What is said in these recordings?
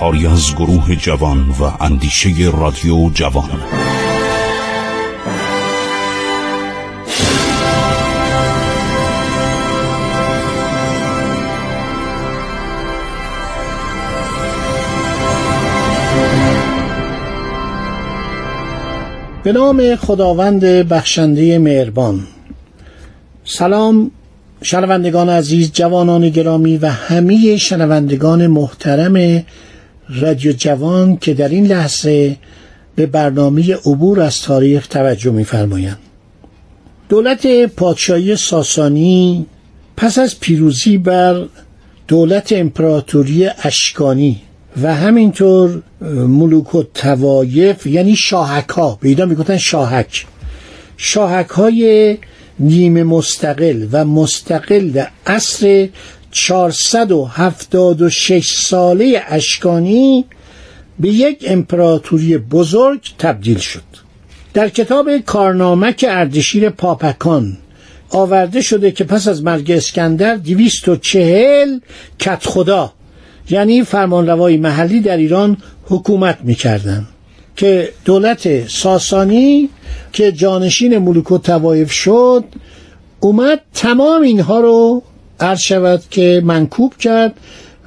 کاری از گروه جوان و اندیشه رادیو جوان. به نام خداوند بخشنده مهربان. سلام شنوندگان عزیز جوانان گرامی و همه شنوندگان محترم رادیو جوان که در این لحظه به برنامه عبور از تاریخ توجه می‌فرمایند. دولت پادشاهی ساسانی پس از پیروزی بر دولت امپراتوری اشکانی و همینطور ملوک و توایف یعنی شاهک ها به می‌گفتن شاهک. شاهک های نیمه مستقل و مستقل عصر 476 ساله اشکانی به یک امپراتوری بزرگ تبدیل شد. در کتاب کارنامک اردشیر پاپکان آورده شده که پس از مرگ اسکندر دویست و چهل کت خدا یعنی فرمانروای محلی در ایران حکومت می‌کردن که دولت ساسانی که جانشین ملوک و توایف شد اومد تمام اینها رو عرض شود که منکوب کرد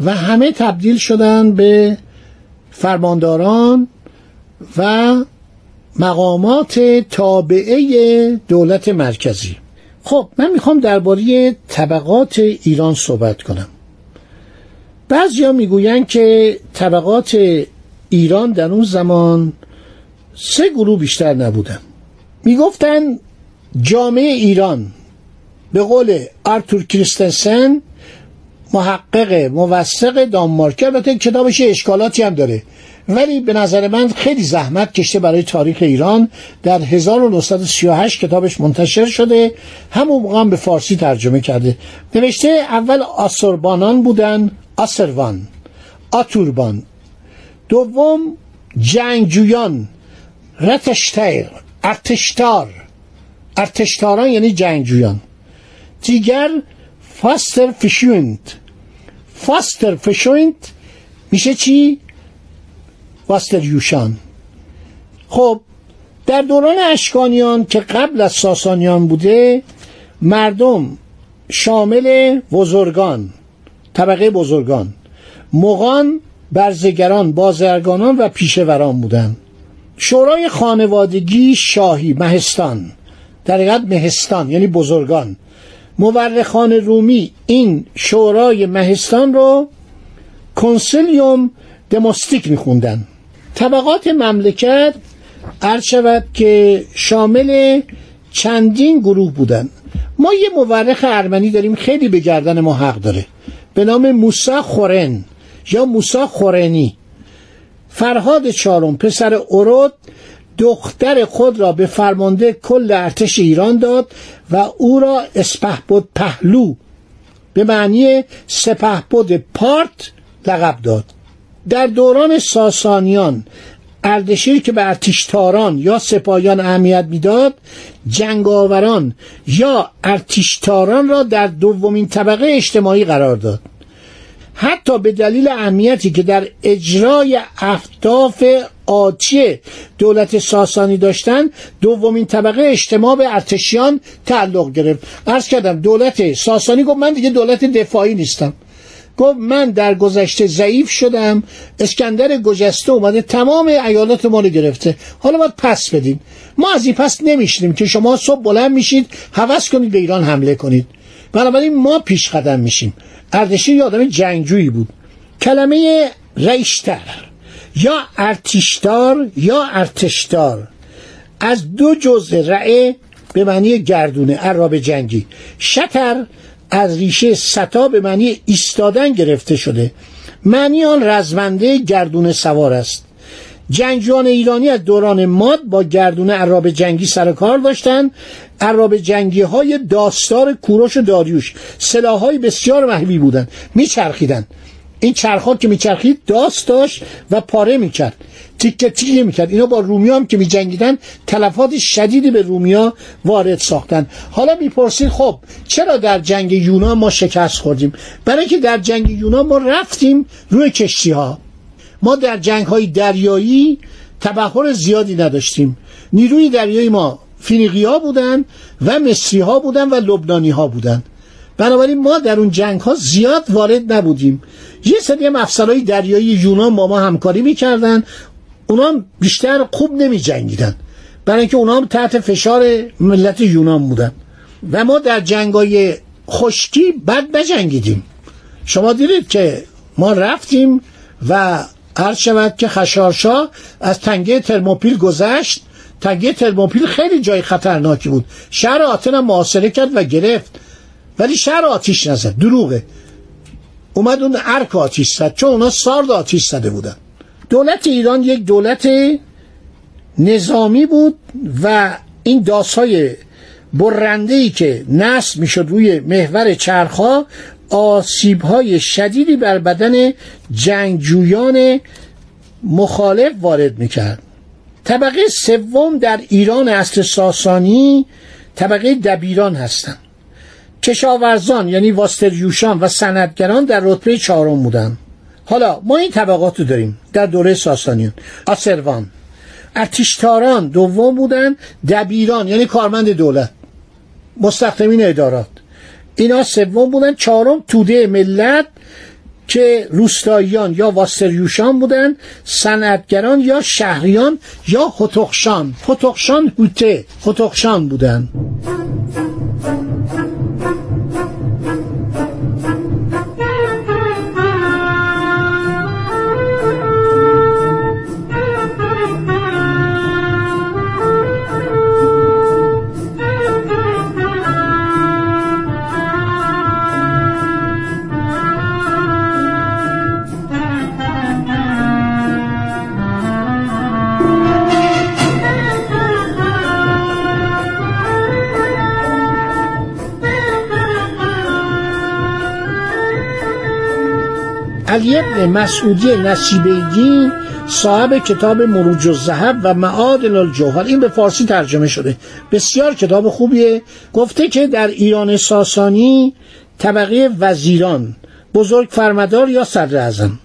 و همه تبدیل شدن به فرمانداران و مقامات تابعه دولت مرکزی. خب من می‌خوام درباره طبقات ایران صحبت کنم. بعضیا می‌گویند که طبقات ایران در اون زمان سه گروه بیشتر نبودن. می‌گفتن جامعه ایران به قول آرتور کریستنسن محقق موثق دانمارک البته کتابش اشکالاتی هم داره. ولی به نظر من خیلی زحمت کشته برای تاریخ ایران. در 1938 کتابش منتشر شده. همون موقع هم به فارسی ترجمه کرده. نوشته اول آسربانان بودن آسروان آتوربان. دوم جنگجویان رتشتیر ارتشتار. ارتشتاران یعنی جنگجویان. دیگر فاستر فشوینت. فاستر فشوینت میشه چی؟ فاستر یوشان. خب در دوران اشکانیان که قبل از ساسانیان بوده مردم شامل بزرگان طبقه بزرگان مغان برزگران بازرگانان و پیشوران بودند. شورای خانوادگی شاهی مهستان در مهستان یعنی بزرگان. مورخان رومی این شورای مهستان رو کنسلیوم دموستیک میخوندن. طبقات مملکت عرض شود که شامل چندین گروه بودن. ما یه مورخ ارمنی داریم خیلی به گردن ما حق داره. به نام موسا خورن یا موسا خورنی. فرهاد چارم پسر اورود دختر خود را به فرمانده کل ارتش ایران داد و او را اسپهبد پهلو به معنی سپهبد پارت لقب داد. در دوران ساسانیان اردشیر که به ارتشتاران یا سپاهیان اهمیت می‌داد جنگاوران یا ارتشتاران را در دومین طبقه اجتماعی قرار داد. حتی به دلیل اهمیتی که در اجرای اهداف آتی دولت ساسانی داشتن دومین طبقه اجتماع به ارتشیان تعلق گرفت. عرض کردم دولت ساسانی گفت من دیگه دولت دفاعی نیستم. گفت من در گذشته ضعیف شدم اسکندر گجسته اومده تمام ایالات ما رو گرفته. حالا باید پس بدیم ما از این پس نمیشنیم که شما صبح بلند میشید حوض کنید به ایران حمله کنید. بنابراین ما پیش قدم میشیم. اردشیر یه آدم جنگجویی بود. کلمه ریشتر یا ارتشتار یا ارتشتار. از دو جزء رعه به معنی گردونه عراب جنگی. شتر از ریشه ستا به معنی ایستادن گرفته شده. معنی آن رزمنده گردونه سوار است. جنگجویان ایرانی از دوران ماد با گردونه عراب جنگی سر کار داشتند عراب جنگی های داستار کوروش و داریوش. سلاح های بسیار محبی بودند میچرخیدند این چرخها که میچرخید داست داشت و پاره می‌کرد. تیکه تیکه می‌کرد. اینا با رومیا هم که میجنگیدن تلفات شدیدی به رومیا وارد ساختن. حالا می‌پرسید خب چرا در جنگ یونان ما شکست خوردیم؟ برای اینکه در جنگ یونان ما رفتیم روی کشتی ها ما در جنگ های دریایی تبخور زیادی نداشتیم. نیروی دریایی ما فینیقیا بودن و مصری ها بودن و لبنانی ها بودن. بنابراین ما در اون جنگ ها زیاد وارد نبودیم. یه سری هم افسرهای دریایی یونان با ما همکاری می‌کردن. اونا بیشتر خوب نمی جنگیدن برای اینکه اونا هم تحت فشار ملت یونان بودن. و ما در جنگای خشکی بد نجنگیدیم. شما دیدید که ما رفتیم و هر شود که خشارشا از تنگه ترموپیل گذشت. تنگه ترموپیل خیلی جای خطرناکی بود. شهر آتن هم محاصره کرد و گرفت. ولی شهر آتیش نزد دروغه. اومد اون ارک آتیش زد چون اونا سارد آتیش زده بودن. دولت ایران یک دولت نظامی بود و این داسای برنده ای که نصب می‌شد روی محور چرخها آسیب های شدیدی بر بدن جنگجویان مخالف وارد می‌کرد. طبقه سوم در ایران اصل ساسانی طبقه دبیران هستند. کشاورزان یعنی واستریوشان و سندگران در رتبه چهارم بودند. حالا ما این طبقات رو داریم در دوره ساسانیان. آسروان. ارتشتاران دوم بودن دبیران یعنی کارمند دولت. مستخدمین ادارات. اینا سوم بودن. چهارم توده ملت که روستاییان یا واستریوشان بودن صنعتگران یا شهریان یا خطخشان خطخشان هوته خطخشان بودن. علی ابن مسعودی نصیبگی صاحب کتاب مروج الذهب و معادن الجوهر این به فارسی ترجمه شده. بسیار کتاب خوبیه. گفته که در ایران ساسانی طبقه وزیران بزرگ فرمدار یا صدر اعظم.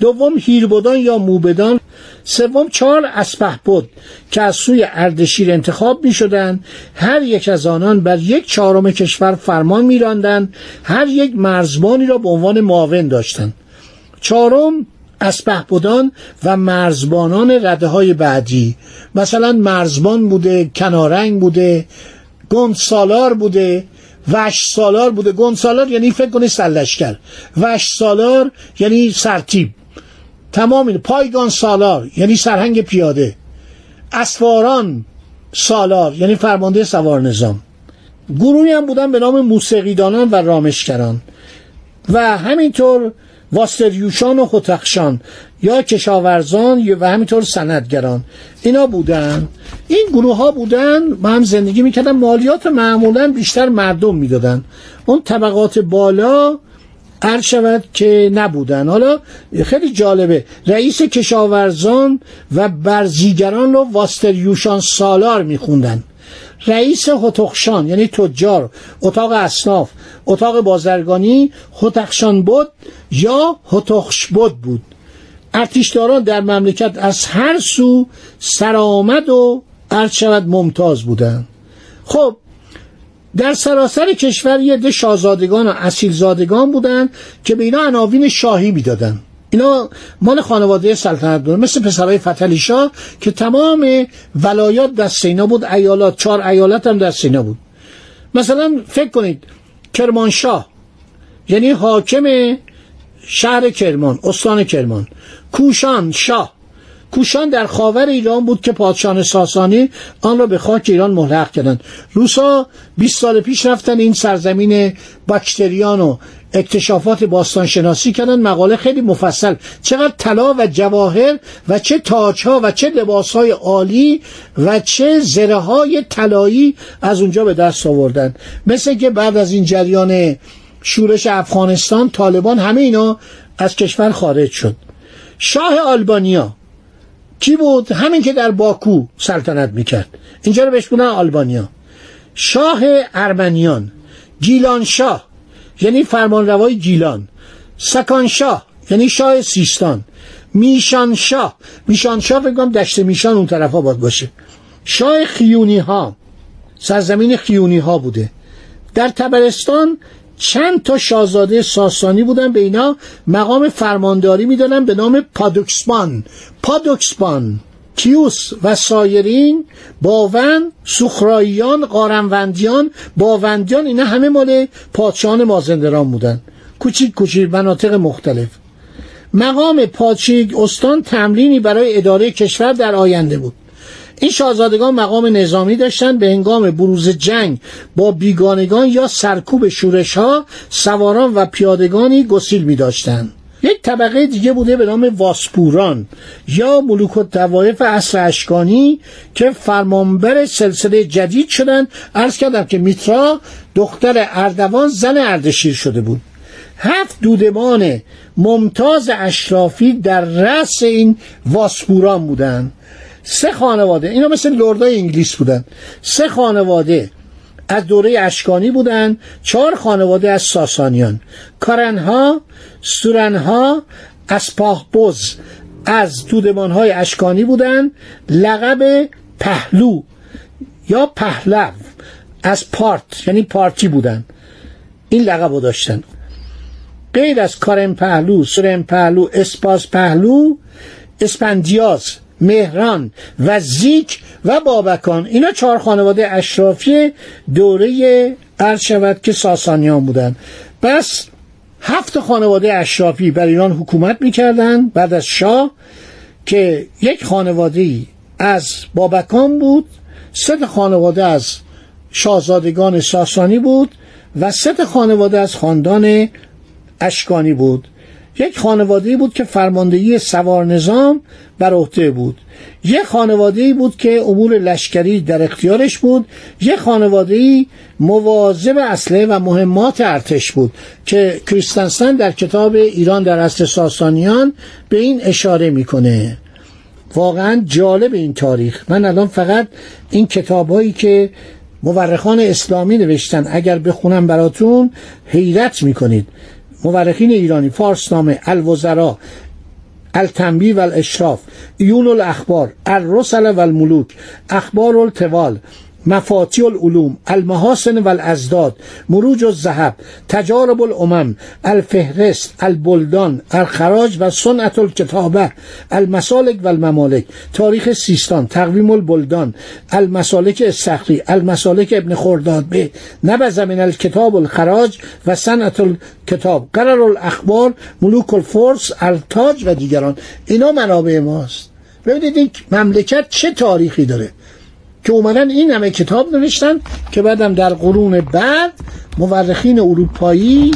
دوم هیربدان یا موبدان. سوم چهار اسپه بود که از سوی اردشیر انتخاب می شدن هر یک از آنان بر یک چهارم کشور فرمان می راندن. هر یک مرزبانی را به عنوان معاون داشتند. چهارم اسپهبدان و مرزبانان رده های بعدی. مثلا مرزبان بوده کنارنگ بوده گند سالار بوده وش سالار بوده. گند سالار یعنی فکر کنی سلشکر وش سالار یعنی سرتیب. تمام این پایگان سالار یعنی سرهنگ پیاده. اسواران سالار یعنی فرمانده سوار نظام. گروهی هم بودن به نام موسیقیدانان و رامشگران و همینطور واستریوشان و خطخشان یا کشاورزان و همینطور سندگران. اینا بودن. این گروه ها بودن. با هم زندگی می‌کردن مالیات معمولا بیشتر مردم می‌دادن. اون طبقات بالا عرض شود که نبودن. حالا خیلی جالبه. رئیس کشاورزان و برزیگران رو واستریوشان سالار میخوندن. رئیس هتخشان یعنی تجار اتاق اصناف اتاق بازرگانی هتخشان بود یا هتخش بود. بود ارتشداران در مملکت از هر سو سرآمد و عرض ممتاز بودند. خب در سراسر کشور یه ده شاهزادگان و اصیلزادگان بودند که به اینا عناوین شاهی می‌دادند. اینا مال خانواده سلطنت بود. مثل پسرای فتلی شاه که تمام ولایات دست اینا بود ایالات چهار ایالت هم دست اینا بود. مثلا فکر کنید کرمانشاه یعنی حاکم شهر کرمان استان کرمان. کوشان شاه. کوشان در خاور ایران بود که پادشاه ساسانی آن را به خاک ایران ملحق کردند. روسا 20 سال پیش رفتن این سرزمین باکتریان و اکتشافات باستان شناسی کردن. مقاله خیلی مفصل. چقدر طلا و جواهر و چه تاجها و چه لباسهای عالی و چه زره های طلایی از اونجا به دست آوردن. مثل که بعد از این جریان شورش افغانستان طالبان همه اینا از کشور خارج شد. شاه آلبانیا کی بود؟ همین که در باکو سلطنت می‌کرد. اینجا رو بهش آلبانیا. شاه ارمنیان. گیلان شاه. یعنی فرمانروای گیلان سکان شاه یعنی شاه سیستان. میشان شاه میشان شاه فکر دشت میشان اون طرف ها باید باشه. شاه خیونی ها سرزمین خیونی ها بوده. در تبرستان چند تا شاهزاده ساسانی بودن به اینا مقام فرمانداری می‌دادن به نام پادوکسپان پادوکسپان کیوس و سایرین باون سخراییان قارنوندیان باوندیان اینا همه مال پادشاهان مازندران بودن. کوچیک کوچیک مناطق مختلف. مقام پادشاهی استان تمرینی برای اداره کشور در آینده بود. این شاهزادگان مقام نظامی داشتند به هنگام بروز جنگ با بیگانگان یا سرکوب شورش ها سواران و پیادگانی گسیل می داشتند یک طبقه دیگه بوده به نام واسپوران یا ملوک و توایف اصر اشکانی که فرمانبر سلسله جدید شدند عرض کردم که میترا دختر اردوان زن اردشیر شده بود. هفت دودمان ممتاز اشرافی در رأس این واسپوران بودند سه خانواده اینا مثل لردای انگلیس بودن. سه خانواده از دوره اشکانی بودند چهار خانواده از ساسانیان. کارنها سورنها اسپاهبز از های اشکانی بودند. لقب پهلو یا پهلو از پارت یعنی پارتی بودن این لقب رو داشتن. غیر از کارن پهلو سرن پهلو اسپاس پهلو اسپندیاز. مهران و زیک و بابکان. اینا چهار خانواده اشرافی دوره عرض شود که ساسانیان بودن بس هفت خانواده اشرافی بر ایران حکومت می‌کردن بعد از شاه که یک خانواده از بابکان بود سه خانواده از شاهزادگان ساسانی بود و سه خانواده از خاندان اشکانی بود. یک خانواده بود که فرماندهی سوار نظام بر عهده بود. یک خانواده بود که امور لشکری در اختیارش بود. یک خانواده مواظب اصله و مهمات ارتش بود که کریستنسن در کتاب ایران در اصل ساسانیان به این اشاره می‌کنه. واقعا جالب این تاریخ. من الان فقط این کتابهایی که مورخان اسلامی نوشتن اگر بخونم براتون حیرت می‌کنید. مورخین ایرانی فارسنامه الوزرا التنبی و الاشراف ایون الاخبار الرسل و الملوک اخبار التوال مفاتی العلوم المحاسن و الازداد مروج الذهب تجارب الامم الفهرست البلدان الخراج و سنت الکتابه المسالک و الممالک تاریخ سیستان تقویم البلدان المسالک استخری المسالک ابن خرداد به نبز من الکتاب الخراج و سنت الکتاب قرار الاخبار ملوک الفرس التاج و دیگران. اینا منابع ماست. ببینید این مملکت چه تاریخی داره؟ که اومدن این همه کتاب نوشتن که بعدم در قرون بعد مورخین اروپایی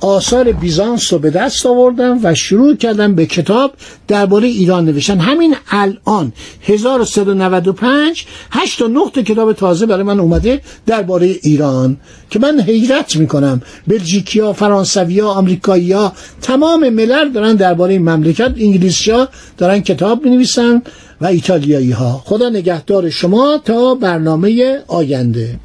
آثار بیزانس رو به دست آوردن و شروع کردن به کتاب درباره ایران نوشتن. همین الان 1395 8 تا 9 تا کتاب تازه برای من اومده درباره ایران که من حیرت می‌کنم. بلژیکیا فرانسویا آمریکایی‌ها تمام ملل دارن درباره مملکت انگلیسیا دارن کتاب می‌نویسن. و ایتالیایی ها خدا نگهدار شما تا برنامه آینده.